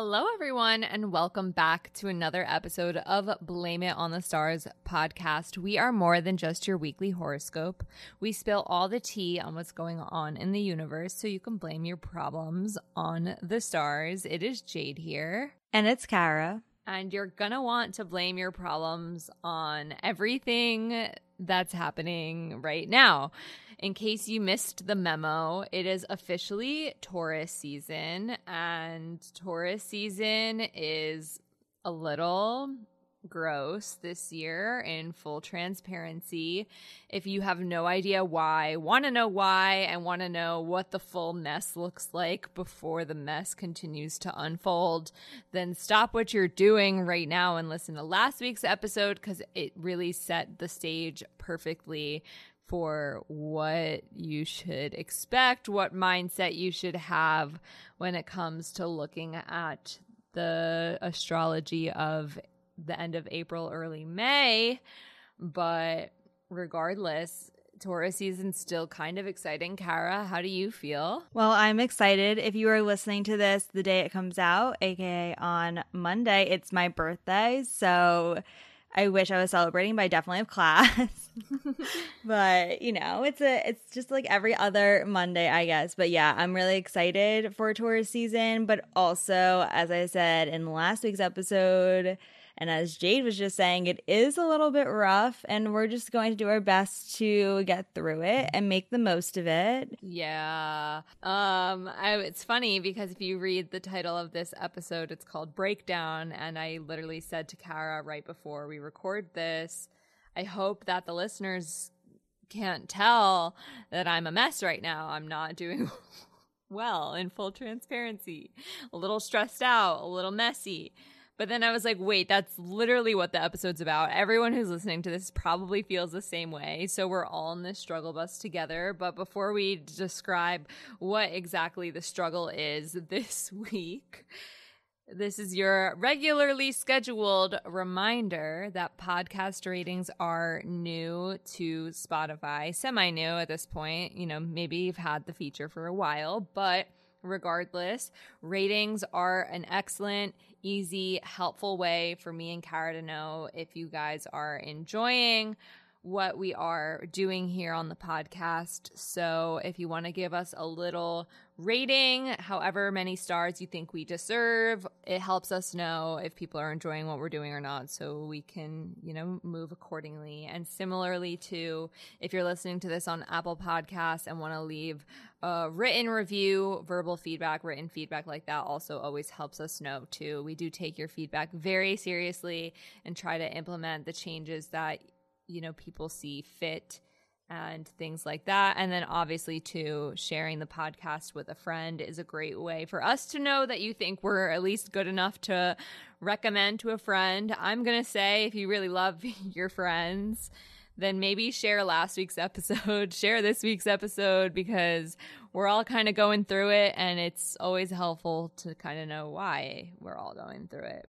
Hello, everyone, and welcome back to another episode of Blame It on the Stars podcast. We are more than just your weekly horoscope. We spill all the tea on what's going on in the universe so you can blame your problems on the stars. It is Jade here. And it's Kara. And you're going to want to blame your problems on everything that's happening right now. In case you missed the memo, it is officially Taurus season, and Taurus season is a little gross this year in full transparency. If you have no idea why, want to know why, and want to know what the full mess looks like before the mess continues to unfold, then stop what you're doing right now and listen to last week's episode because it really set the stage perfectly for what you should expect, what mindset you should have when it comes to looking at the astrology of the end of April, early May. But regardless, Taurus season's still kind of exciting. Kara, how do you feel? Well, I'm excited. If you are listening to this the day it comes out, aka on Monday, it's my birthday. So I wish I was celebrating, but I definitely have class. but you know, it's a it's just like every other Monday, I guess. But yeah, I'm really excited for Taurus season. But also, as I said in last week's episode, and as Jade was just saying, it is a little bit rough, and we're just going to do our best to get through it and make the most of it. Yeah. Um, I, it's funny because if you read the title of this episode, it's called Breakdown, and I literally said to Kara right before we record this, I hope that the listeners can't tell that I'm a mess right now. I'm not doing well in full transparency, a little stressed out, a little messy. But then I was like, wait, that's literally what the episode's about. Everyone who's listening to this probably feels the same way. So we're all in this struggle bus together. But before we describe what exactly the struggle is this week, this is your regularly scheduled reminder that podcast ratings are new to Spotify, semi new at this point. You know, maybe you've had the feature for a while, but regardless, ratings are an excellent easy, helpful way for me and Kara to know if you guys are enjoying what we are doing here on the podcast. So if you want to give us a little rating, however many stars you think we deserve, it helps us know if people are enjoying what we're doing or not so we can, you know, move accordingly. And similarly to if you're listening to this on Apple Podcasts and want to leave a written review, verbal feedback, written feedback like that also always helps us know too. We do take your feedback very seriously and try to implement the changes that you know people see fit and things like that. And then obviously too sharing the podcast with a friend is a great way for us to know that you think we're at least good enough to recommend to a friend. I'm going to say if you really love your friends, then maybe share last week's episode, share this week's episode because we're all kind of going through it and it's always helpful to kind of know why we're all going through it.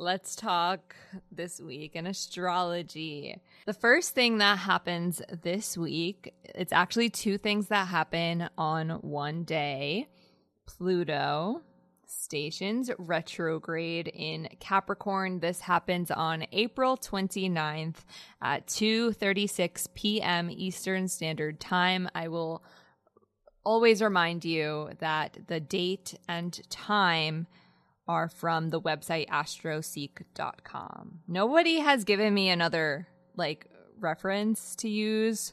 Let's talk this week in astrology. The first thing that happens this week, it's actually two things that happen on one day. Pluto stations retrograde in Capricorn. This happens on April 29th at 2:36 p.m. Eastern Standard Time. I will always remind you that the date and time are from the website astroseek.com. Nobody has given me another like reference to use.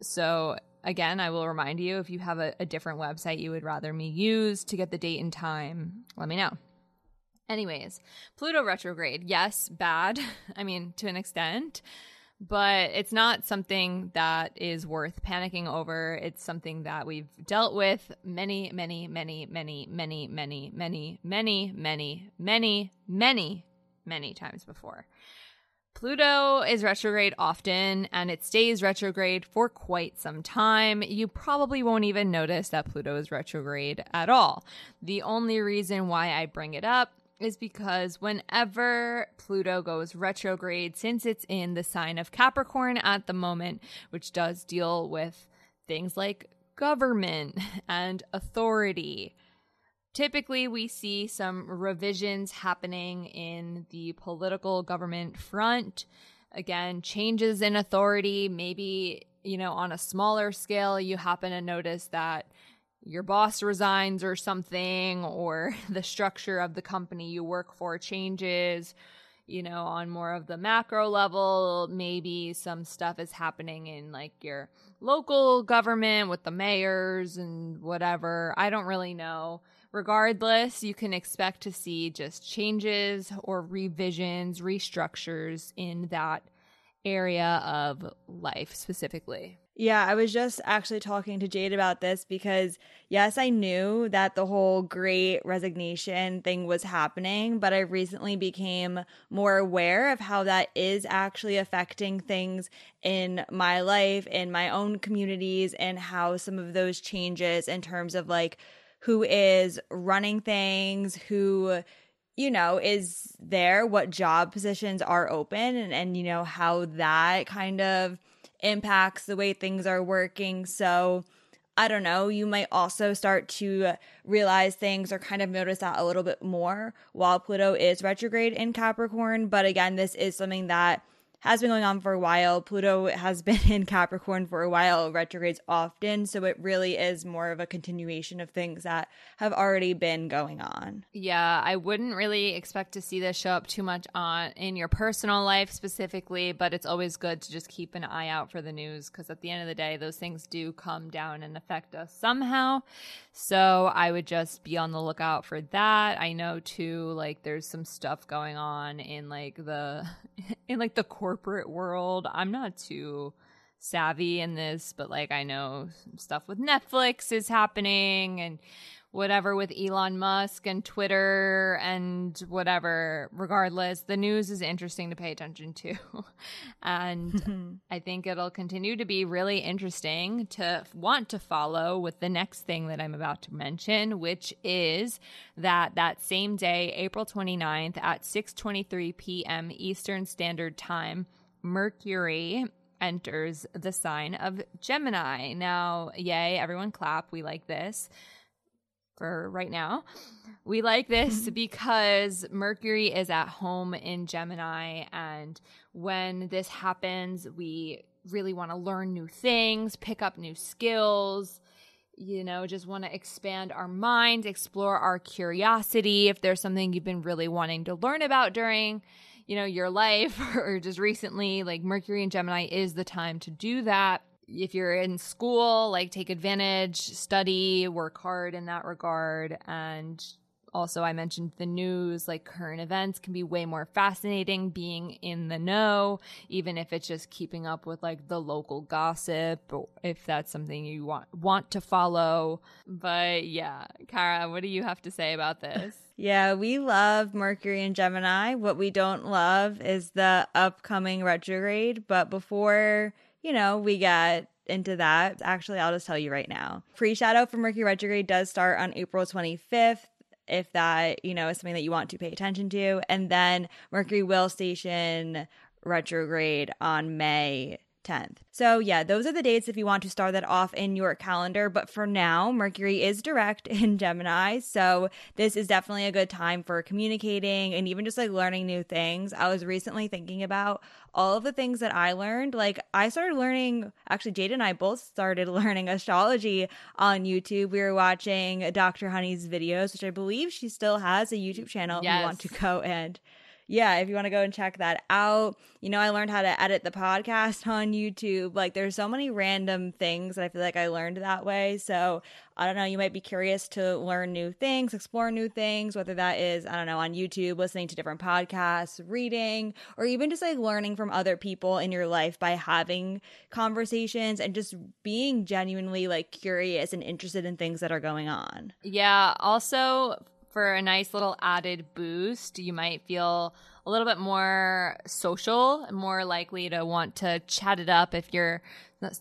So again, I will remind you if you have a, a different website you would rather me use to get the date and time, let me know. Anyways, Pluto retrograde. Yes, bad. I mean, to an extent. But it's not something that is worth panicking over. It's something that we've dealt with many, many, many, many, many, many, many, many, many, many, many, many times before. Pluto is retrograde often and it stays retrograde for quite some time. You probably won't even notice that Pluto is retrograde at all. The only reason why I bring it up is because whenever Pluto goes retrograde, since it's in the sign of Capricorn at the moment, which does deal with things like government and authority, typically we see some revisions happening in the political government front. Again, changes in authority, maybe, you know, on a smaller scale, you happen to notice that your boss resigns or something, or the structure of the company you work for changes. You know, on more of the macro level, maybe some stuff is happening in like your local government with the mayors and whatever. I don't really know. Regardless, you can expect to see just changes or revisions, restructures in that area of life specifically. Yeah, I was just actually talking to Jade about this because, yes, I knew that the whole great resignation thing was happening, but I recently became more aware of how that is actually affecting things in my life, in my own communities, and how some of those changes in terms of like who is running things, who you know is there what job positions are open and and you know how that kind of impacts the way things are working. So, I don't know, you might also start to realize things or kind of notice that a little bit more while Pluto is retrograde in Capricorn. But again, this is something that has been going on for a while. Pluto has been in Capricorn for a while, retrogrades often. So it really is more of a continuation of things that have already been going on. Yeah, I wouldn't really expect to see this show up too much on in your personal life specifically, but it's always good to just keep an eye out for the news because at the end of the day, those things do come down and affect us somehow. So I would just be on the lookout for that. I know too, like there's some stuff going on in like the in like the corporate world. I'm not too savvy in this, but like I know stuff with Netflix is happening and whatever with Elon Musk and Twitter and whatever. Regardless, the news is interesting to pay attention to. and I think it'll continue to be really interesting to want to follow with the next thing that I'm about to mention, which is that that same day, April 29th at 6:23 p.m. Eastern Standard Time, Mercury enters the sign of Gemini. Now, yay, everyone clap. We like this for right now. We like this mm-hmm. because Mercury is at home in Gemini. And when this happens, we really want to learn new things, pick up new skills, you know, just want to expand our mind, explore our curiosity. If there's something you've been really wanting to learn about during, you know, your life or just recently, like Mercury and Gemini is the time to do that if you're in school, like take advantage, study, work hard in that regard. And also, I mentioned the news, like current events can be way more fascinating being in the know, even if it's just keeping up with like the local gossip, or if that's something you want, want to follow. But yeah, Kara, what do you have to say about this? Yeah, we love Mercury and Gemini. What we don't love is the upcoming retrograde. But before you know, we get into that. Actually, I'll just tell you right now. Pre shadow for Mercury retrograde does start on April 25th. If that, you know, is something that you want to pay attention to. And then Mercury will station retrograde on May 10th. So, yeah, those are the dates if you want to start that off in your calendar. But for now, Mercury is direct in Gemini. So, this is definitely a good time for communicating and even just like learning new things. I was recently thinking about all of the things that I learned. Like, I started learning, actually, Jade and I both started learning astrology on YouTube. We were watching Dr. Honey's videos, which I believe she still has a YouTube channel yes. if you want to go and yeah, if you want to go and check that out, you know, I learned how to edit the podcast on YouTube. Like, there's so many random things that I feel like I learned that way. So, I don't know, you might be curious to learn new things, explore new things, whether that is, I don't know, on YouTube, listening to different podcasts, reading, or even just like learning from other people in your life by having conversations and just being genuinely like curious and interested in things that are going on. Yeah. Also, for a nice little added boost. You might feel a little bit more social, more likely to want to chat it up if you're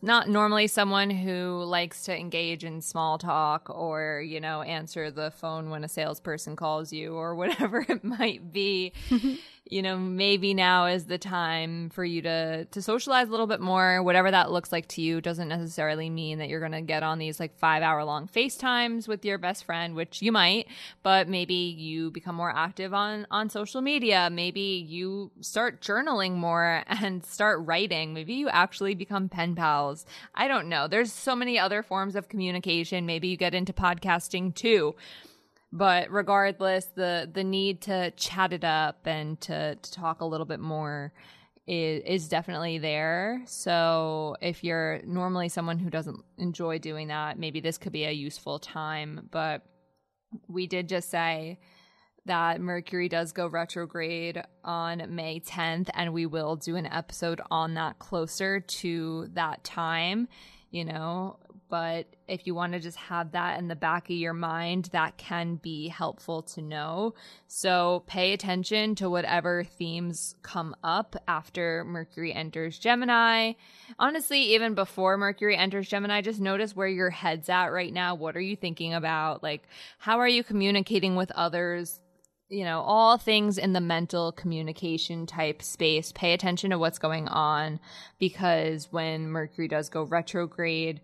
not normally someone who likes to engage in small talk or, you know, answer the phone when a salesperson calls you or whatever it might be. you know, maybe now is the time for you to to socialize a little bit more. Whatever that looks like to you doesn't necessarily mean that you're going to get on these like 5-hour long FaceTimes with your best friend, which you might, but maybe you become more active on on social media. Maybe you start journaling more and start writing. Maybe you actually become pen pals. I don't know. There's so many other forms of communication. Maybe you get into podcasting too but regardless the the need to chat it up and to, to talk a little bit more is is definitely there so if you're normally someone who doesn't enjoy doing that maybe this could be a useful time but we did just say that Mercury does go retrograde on May 10th, and we will do an episode on that closer to that time, you know, but if you want to just have that in the back of your mind, that can be helpful to know. So pay attention to whatever themes come up after Mercury enters Gemini. Honestly, even before Mercury enters Gemini, just notice where your head's at right now. What are you thinking about? Like, how are you communicating with others? You know, all things in the mental communication type space. Pay attention to what's going on because when Mercury does go retrograde,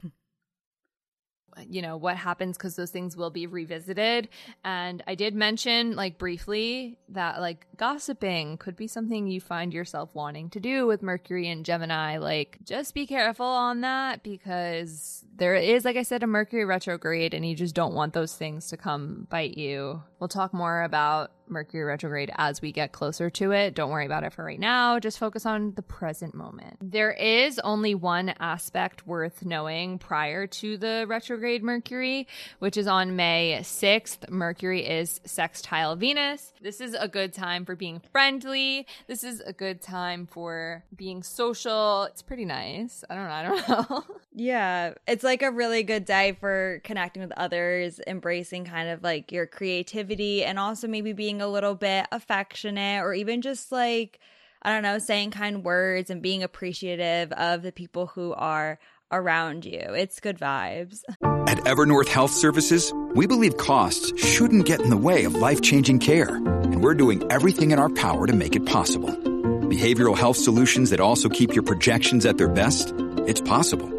you know what happens because those things will be revisited. And i did mention like briefly that like gossiping could be something you find yourself wanting to do with mercury and gemini. Like just be careful on that because there is like i said a mercury retrograde and you just don't want those things to come bite you. We'll talk more about Mercury retrograde as we get closer to it. Don't worry about it for right now. Just focus on the present moment. There is only one aspect worth knowing prior to the retrograde Mercury, which is on May 6th. Mercury is sextile Venus. This is a good time for being friendly. This is a good time for being social. It's pretty nice. I don't know. I don't know. yeah. It's like a really good day for connecting with others, embracing kind of like your creativity, and also maybe being a little bit affectionate or even just like, I don't know, saying kind words and being appreciative of the people who are around you. It's good vibes. At Evernorth Health Services, we believe costs shouldn't get in the way of life changing care, and we're doing everything in our power to make it possible. Behavioral health solutions that also keep your projections at their best? It's possible.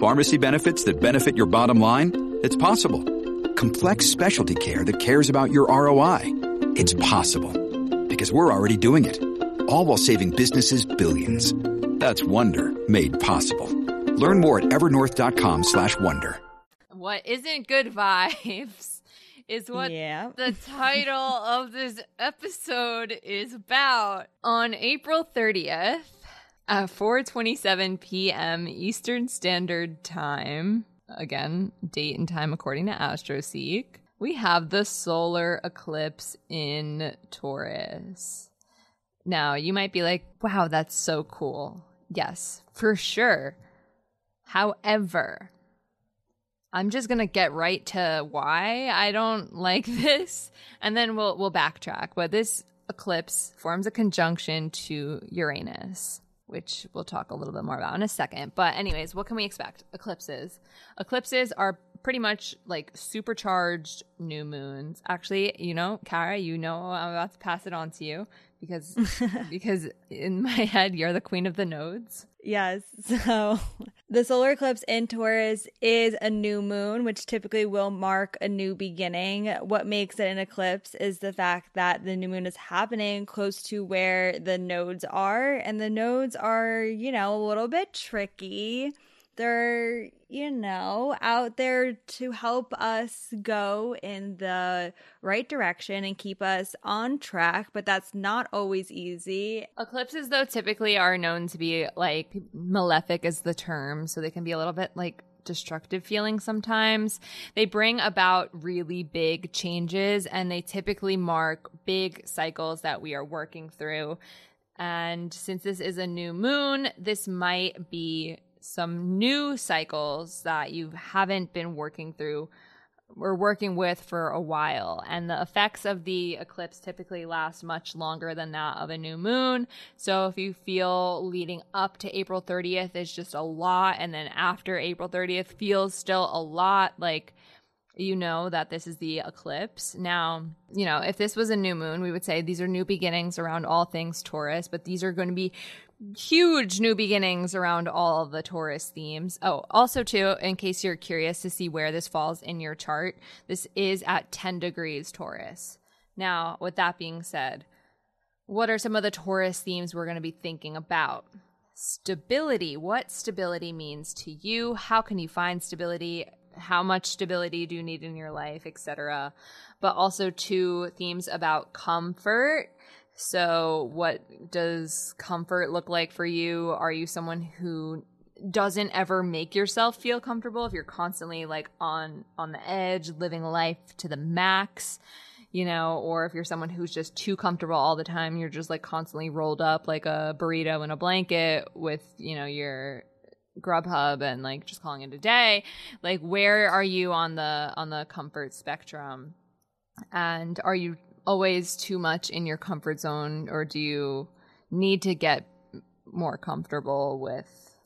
Pharmacy benefits that benefit your bottom line? It's possible. Complex specialty care that cares about your ROI? It's possible. Because we're already doing it. All while saving businesses billions. That's Wonder made possible. Learn more at evernorth.com slash wonder. What isn't good vibes is what yeah. the title of this episode is about. On April 30th, at 4:27 p.m. Eastern Standard Time, again, date and time according to AstroSeek, we have the solar eclipse in Taurus. Now, you might be like, "Wow, that's so cool." Yes, for sure. However, I'm just going to get right to why I don't like this and then we'll we'll backtrack. But this eclipse forms a conjunction to Uranus, which we'll talk a little bit more about in a second. But anyways, what can we expect? Eclipses. Eclipses are pretty much like supercharged new moons. Actually, you know, Kara, you know I'm about to pass it on to you because because in my head you're the queen of the nodes. Yes. So the solar eclipse in Taurus is a new moon, which typically will mark a new beginning. What makes it an eclipse is the fact that the new moon is happening close to where the nodes are, and the nodes are, you know, a little bit tricky they're, you know, out there to help us go in the right direction and keep us on track, but that's not always easy. Eclipses, though, typically are known to be like malefic, is the term. So they can be a little bit like destructive feeling sometimes. They bring about really big changes and they typically mark big cycles that we are working through. And since this is a new moon, this might be some new cycles that you haven't been working through or working with for a while. And the effects of the eclipse typically last much longer than that of a new moon. So if you feel leading up to April 30th is just a lot, and then after April 30th feels still a lot, like you know that this is the eclipse. Now, you know, if this was a new moon, we would say these are new beginnings around all things Taurus, but these are going to be huge new beginnings around all of the Taurus themes. Oh, also too, in case you're curious to see where this falls in your chart, this is at 10 degrees Taurus. Now, with that being said, what are some of the Taurus themes we're going to be thinking about? Stability. What stability means to you? How can you find stability? How much stability do you need in your life, etc. But also two themes about comfort so, what does comfort look like for you? Are you someone who doesn't ever make yourself feel comfortable if you're constantly like on on the edge, living life to the max? you know, or if you're someone who's just too comfortable all the time, you're just like constantly rolled up like a burrito in a blanket with, you know, your Grubhub and like just calling it a day. Like where are you on the on the comfort spectrum? And are you always too much in your comfort zone or do you need to get more comfortable with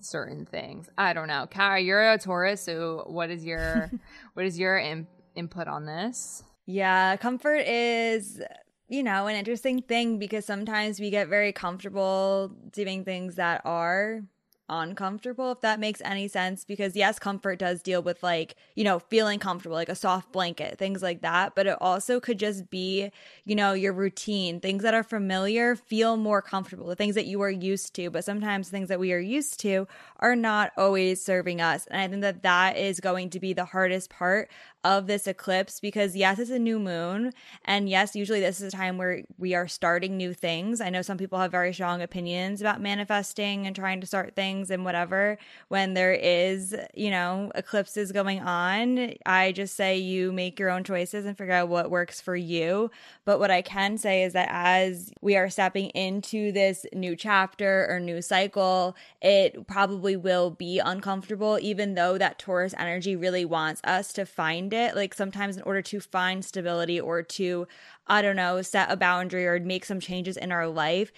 certain things? I don't know. Kara you're a taurus so what is your what is your in, input on this? Yeah comfort is you know an interesting thing because sometimes we get very comfortable doing things that are uncomfortable if that makes any sense because yes comfort does deal with like you know feeling comfortable like a soft blanket things like that but it also could just be you know your routine. Things that are familiar feel more comfortable the things that you are used to but sometimes things that we are used to are not always serving us and i think that that is going to be the hardest part of this eclipse because yes, it's a new moon. And yes, usually this is a time where we are starting new things. I know some people have very strong opinions about manifesting and trying to start things and whatever. When there is, you know, eclipses going on, I just say you make your own choices and figure out what works for you. But what I can say is that as we are stepping into this new chapter or new cycle, it probably will be uncomfortable, even though that Taurus energy really wants us to find it. Like sometimes, in order to find stability or to, I don't know, set a boundary or make some changes in our life,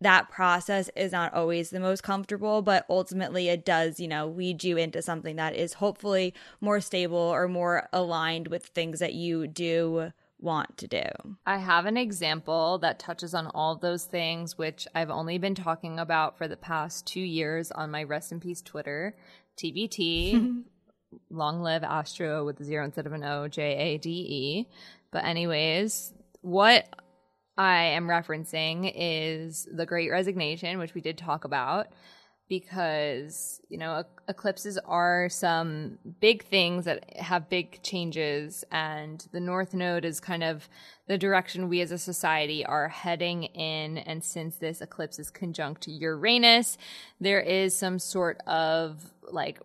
that process is not always the most comfortable, but ultimately it does, you know, lead you into something that is hopefully more stable or more aligned with things that you do want to do. I have an example that touches on all those things, which I've only been talking about for the past two years on my Rest in Peace Twitter, TBT. long live Astro with a zero instead of an O, J A D E. But, anyways, what I am referencing is the Great Resignation, which we did talk about, because, you know, eclipses are some big things that have big changes, and the North Node is kind of the direction we as a society are heading in. And since this eclipse is conjunct Uranus, there is some sort of like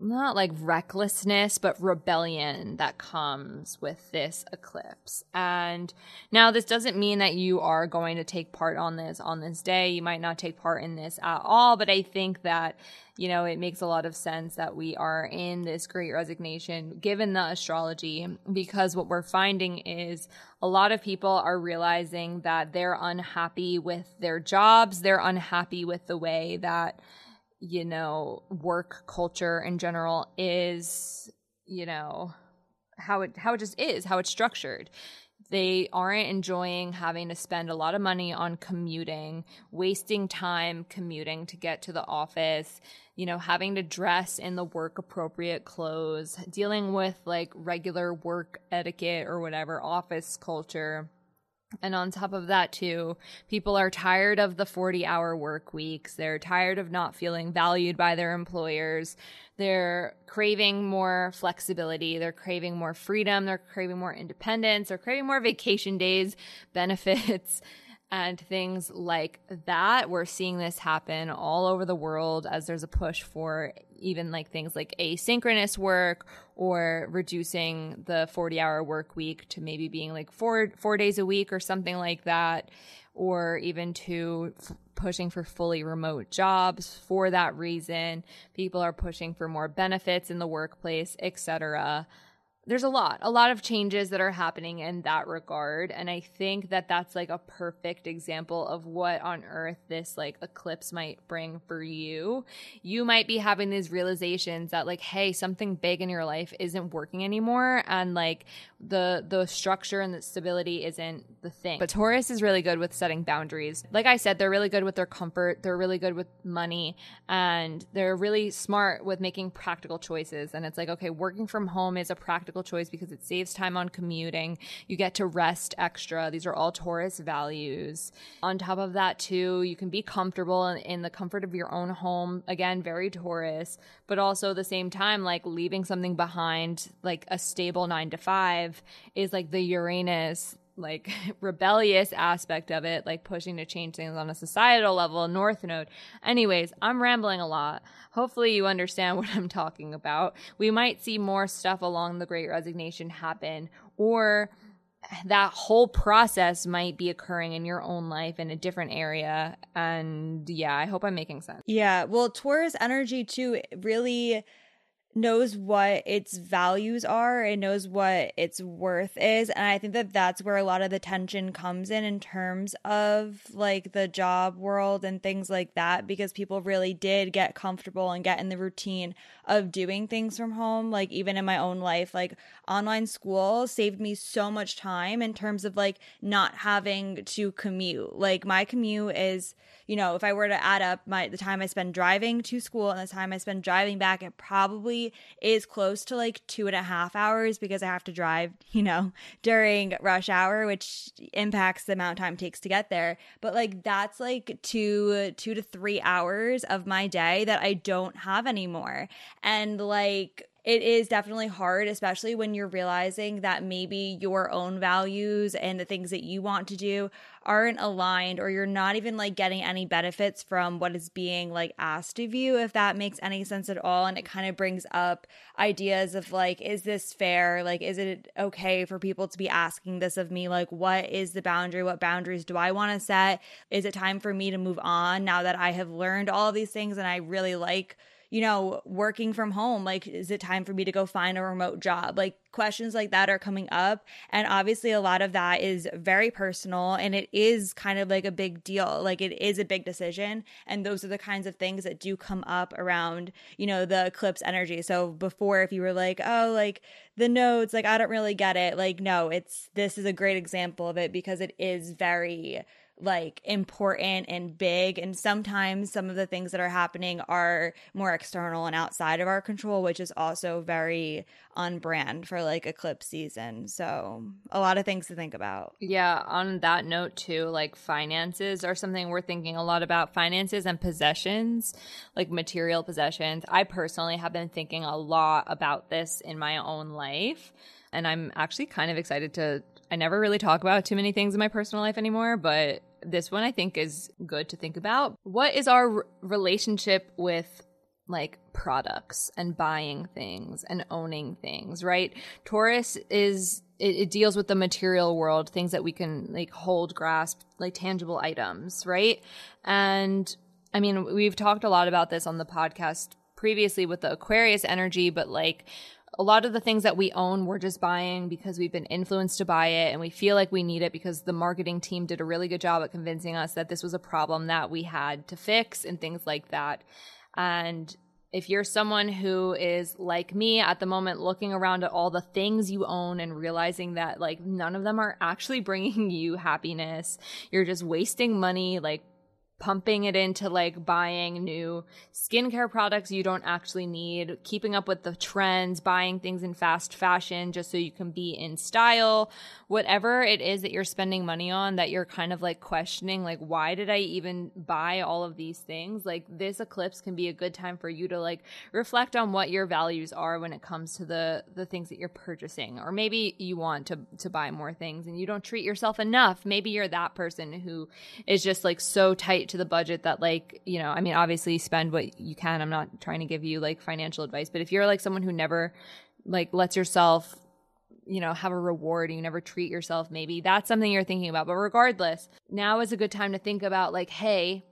not like recklessness, but rebellion that comes with this eclipse. And now this doesn't mean that you are going to take part on this on this day. You might not take part in this at all, but I think that, you know, it makes a lot of sense that we are in this great resignation given the astrology because what we're finding is a lot of people are realizing that they're unhappy with their jobs. They're unhappy with the way that you know, work culture in general is, you know, how it how it just is, how it's structured. They aren't enjoying having to spend a lot of money on commuting, wasting time commuting to get to the office, you know, having to dress in the work appropriate clothes, dealing with like regular work etiquette or whatever, office culture And on top of that, too, people are tired of the 40 hour work weeks. They're tired of not feeling valued by their employers. They're craving more flexibility. They're craving more freedom. They're craving more independence. They're craving more vacation days, benefits, and things like that. We're seeing this happen all over the world as there's a push for even like things like asynchronous work or reducing the 40 hour work week to maybe being like four four days a week or something like that or even to f- pushing for fully remote jobs for that reason. People are pushing for more benefits in the workplace etc there's a lot, a lot of changes that are happening in that regard. And I think that that's like a perfect example of what on earth this like eclipse might bring for you. You might be having these realizations that like, hey, something big in your life isn't working anymore. And like the, the structure and the stability isn't the thing. But Taurus is really good with setting boundaries. Like I said, they're really good with their comfort. They're really good with money and they're really smart with making practical choices. And it's like, okay, working from home is a practical choice because it saves time on commuting. You get to rest extra. These are all Taurus values. On top of that, too, you can be comfortable in, in the comfort of your own home. Again, very Taurus, but also at the same time, like leaving something behind, like a stable nine to five, is like the Uranus like rebellious aspect of it, like pushing to change things on a societal level, North Node. Anyways, I'm rambling a lot. Hopefully, you understand what I'm talking about. We might see more stuff along the Great Resignation happen, or that whole process might be occurring in your own life in a different area. And yeah, I hope I'm making sense. Yeah. Well, Taurus energy too really knows what its values are it knows what its worth is and i think that that's where a lot of the tension comes in in terms of like the job world and things like that because people really did get comfortable and get in the routine of doing things from home like even in my own life like online school saved me so much time in terms of like not having to commute. Like my commute is you know if i were to add up my the time i spend driving to school and the time i spend driving back it probably is close to like two and a half hours because I have to drive, you know, during rush hour, which impacts the amount of time it takes to get there. But like that's like two, two to three hours of my day that I don't have anymore. And like, it is definitely hard, especially when you're realizing that maybe your own values and the things that you want to do aren't aligned or you're not even like getting any benefits from what is being like asked of you, if that makes any sense at all. And it kind of brings up ideas of like, is this fair? Like, is it okay for people to be asking this of me? Like, what is the boundary? What boundaries do I want to set? Is it time for me to move on now that I have learned all of these things and I really like? You know, working from home? Like, is it time for me to go find a remote job? Like, questions like that are coming up. And obviously, a lot of that is very personal and it is kind of like a big deal. Like, it is a big decision. And those are the kinds of things that do come up around, you know, the eclipse energy. So, before, if you were like, oh, like the nodes, like, I don't really get it, like, no, it's this is a great example of it because it is very like important and big and sometimes some of the things that are happening are more external and outside of our control which is also very on brand for like eclipse season. So a lot of things to think about. Yeah on that note too like finances are something we're thinking a lot about. Finances and possessions like material possessions. I personally have been thinking a lot about this in my own life and i'm actually kind of excited to I never really talk about too many things in my personal life anymore, but this one I think is good to think about. What is our relationship with like products and buying things and owning things, right? Taurus is it, it, deals with the material world, things that we can like hold, grasp, like tangible items, right? And I mean, we've talked a lot about this on the podcast previously with the Aquarius energy, but like a lot of the things that we own we're just buying because we've been influenced to buy it and we feel like we need it because the marketing team did a really good job at convincing us that this was a problem that we had to fix and things like that and if you're someone who is like me at the moment looking around at all the things you own and realizing that like none of them are actually bringing you happiness you're just wasting money like pumping it into like buying new skincare products you don't actually need, keeping up with the trends, buying things in fast fashion just so you can be in style, whatever it is that you're spending money on that you're kind of like questioning, like, why did I even buy all of these things? Like, this eclipse can be a good time for you to like reflect on what your values are when it comes to the the things that you're purchasing. Or maybe you want to to buy more things and you don't treat yourself enough. Maybe you're that person who is just like so tight to the budget that like, you know, I mean, obviously spend what you can. I'm not trying to give you like financial advice, but if you're like someone who never like lets yourself you know, have a reward and you never treat yourself, maybe that's something you're thinking about. But regardless, now is a good time to think about like, hey,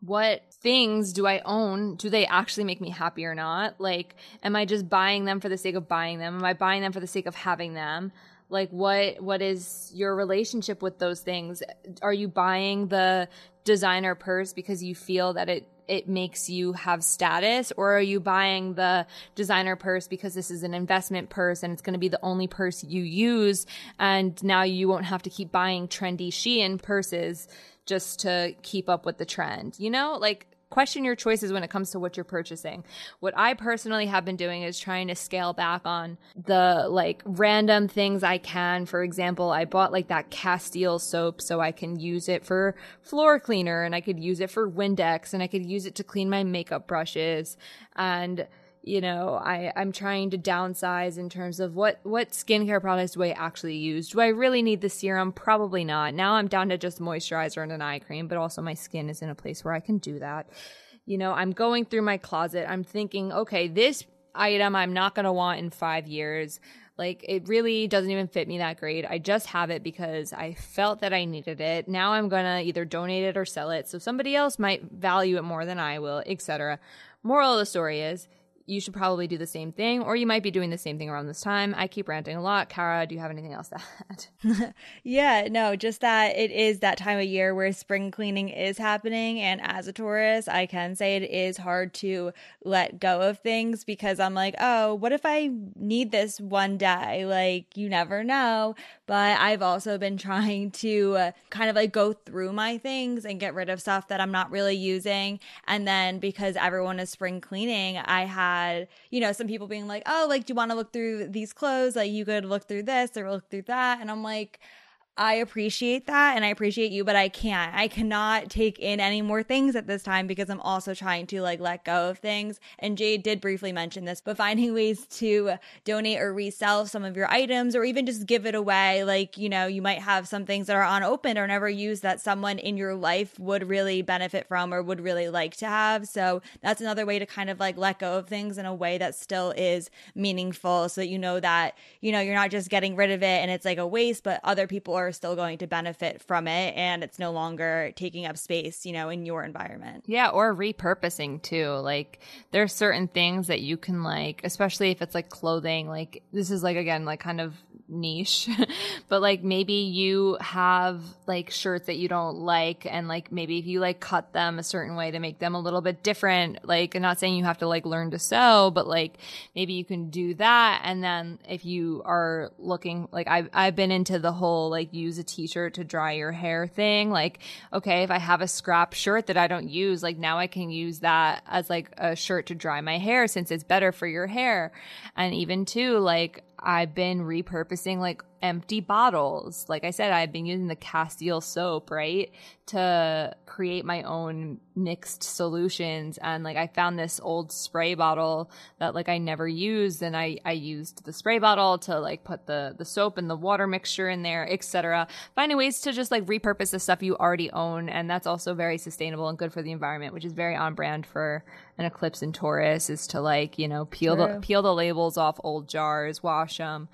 what things do I own? Do they actually make me happy or not? Like, am I just buying them for the sake of buying them? Am I buying them for the sake of having them? Like what what is your relationship with those things? Are you buying the designer purse because you feel that it it makes you have status? Or are you buying the designer purse because this is an investment purse and it's going to be the only purse you use? And now you won't have to keep buying trendy Shein purses just to keep up with the trend you know? Like question your choices when it comes to what you're purchasing. What I personally have been doing is trying to scale back on the like random things I can. For example, I bought like that Castile soap so I can use it for floor cleaner and I could use it for Windex and I could use it to clean my makeup brushes and you know, I, I'm trying to downsize in terms of what, what skincare products do I actually use? Do I really need the serum? Probably not. Now I'm down to just moisturizer and an eye cream, but also my skin is in a place where I can do that. You know, I'm going through my closet. I'm thinking, okay, this item I'm not going to want in five years. Like it really doesn't even fit me that great. I just have it because I felt that I needed it. Now I'm going to either donate it or sell it. So somebody else might value it more than I will, etc. Moral of the story is you should probably do the same thing, or you might be doing the same thing around this time. I keep ranting a lot. Kara, do you have anything else to add? yeah, no, just that it is that time of year where spring cleaning is happening. And as a Taurus, I can say it is hard to let go of things because I'm like, oh, what if I need this one day? Like, you never know. But I've also been trying to uh, kind of like go through my things and get rid of stuff that I'm not really using. And then because everyone is spring cleaning, I had, you know, some people being like, oh, like, do you want to look through these clothes? Like, you could look through this or look through that. And I'm like, I appreciate that and I appreciate you, but I can't. I cannot take in any more things at this time because I'm also trying to like let go of things. And Jade did briefly mention this, but finding ways to donate or resell some of your items or even just give it away. Like, you know, you might have some things that are unopened or never used that someone in your life would really benefit from or would really like to have. So that's another way to kind of like let go of things in a way that still is meaningful so that you know that, you know, you're not just getting rid of it and it's like a waste, but other people are are still going to benefit from it and it's no longer taking up space, you know, in your environment. Yeah, or repurposing too. Like there's certain things that you can like, especially if it's like clothing, like this is like again like kind of niche but like maybe you have like shirts that you don't like and like maybe if you like cut them a certain way to make them a little bit different like I'm not saying you have to like learn to sew but like maybe you can do that and then if you are looking like I've, I've been into the whole like use a t-shirt to dry your hair thing. Like okay if I have a scrap shirt that I don't use like now I can use that as like a shirt to dry my hair since it's better for your hair. And even too like I've been repurposing like empty bottles. Like I said, I've been using the Castile soap, right? To create my own mixed solutions. And like I found this old spray bottle that like I never used. And I, I used the spray bottle to like put the, the soap and the water mixture in there, etc. Finding ways to just like repurpose the stuff you already own. And that's also very sustainable and good for the environment, which is very on brand for an eclipse in Taurus is to like, you know, peel True. the, peel the labels off old jars, wash them,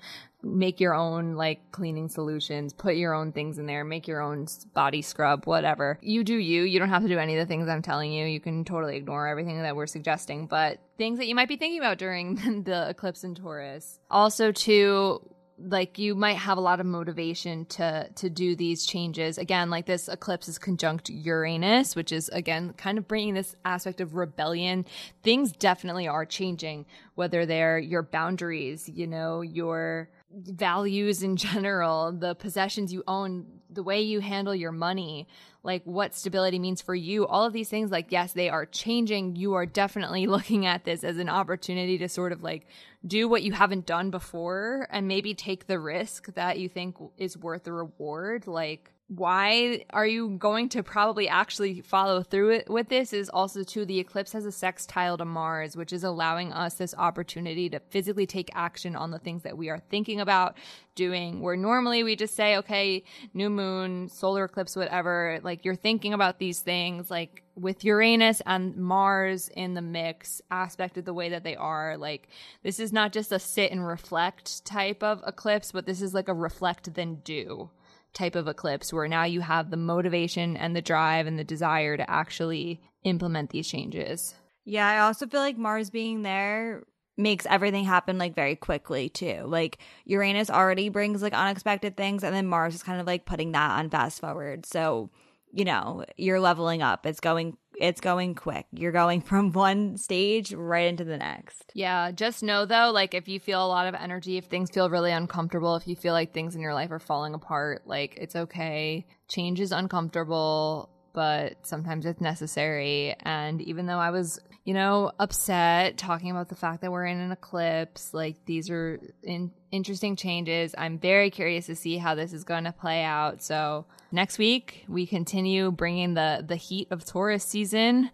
make your own like cleaning solutions, put your own things in there, make your own body scrub, whatever. You do you. You don't have to do any of the things I'm telling you. You can totally ignore everything that we're suggesting, but things that you might be thinking about during the eclipse in Taurus. Also, to like you might have a lot of motivation to to do these changes again like this eclipse is conjunct uranus which is again kind of bringing this aspect of rebellion things definitely are changing whether they're your boundaries you know your values in general, the possessions you own, the way you handle your money, like what stability means for you, all of these things, like, yes, they are changing. You are definitely looking at this as an opportunity to sort of like do what you haven't done before and maybe take the risk that you think is worth the reward. Like, why are you going to probably actually follow through it with this is also too the eclipse has a sextile to Mars, which is allowing us this opportunity to physically take action on the things that we are thinking about doing. Where normally we just say, okay, new moon, solar eclipse, whatever, like you're thinking about these things, like with Uranus and Mars in the mix, aspected the way that they are, like this is not just a sit and reflect type of eclipse, but this is like a reflect then do type of eclipse where now you have the motivation and the drive and the desire to actually implement these changes. Yeah, I also feel like Mars being there makes everything happen like very quickly too. Like Uranus already brings like unexpected things and then Mars is kind of like putting that on fast forward. So, you know, you're leveling up. It's going it's going quick. You're going from one stage right into the next. Yeah, just know though, like if you feel a lot of energy, if things feel really uncomfortable, if you feel like things in your life are falling apart, like it's okay. Change is uncomfortable, but sometimes it's necessary. And even though I was, you know, upset talking about the fact that we're in an eclipse, like these are in- interesting changes. I'm very curious to see how this is going to play out. So next week we continue bringing the the heat of Taurus season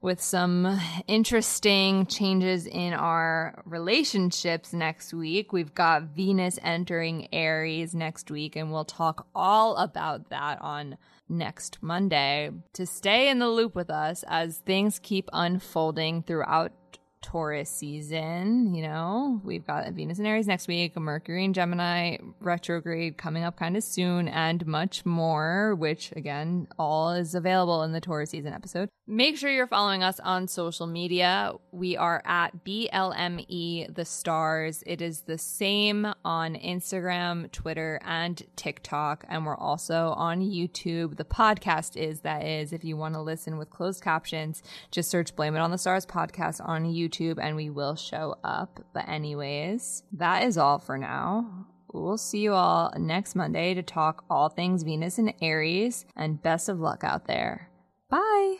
with some interesting changes in our relationships next week. We've got Venus entering Aries next week, and we'll talk all about that on next Monday to stay in the loop with us as things keep unfolding throughout Taurus season. You know, we've got Venus and Aries next week, Mercury and Gemini retrograde coming up kind of soon, and much more, which again, all is available in the Taurus season episode. Make sure you're following us on social media. We are at BLME The Stars. It is the same on Instagram, Twitter, and TikTok. And we're also on YouTube. The podcast is, that is, if you want to listen with closed captions, just search Blame It on the Stars podcast on YouTube and we will show up. But, anyways, that is all for now. We'll see you all next Monday to talk all things Venus and Aries, and best of luck out there. Bye.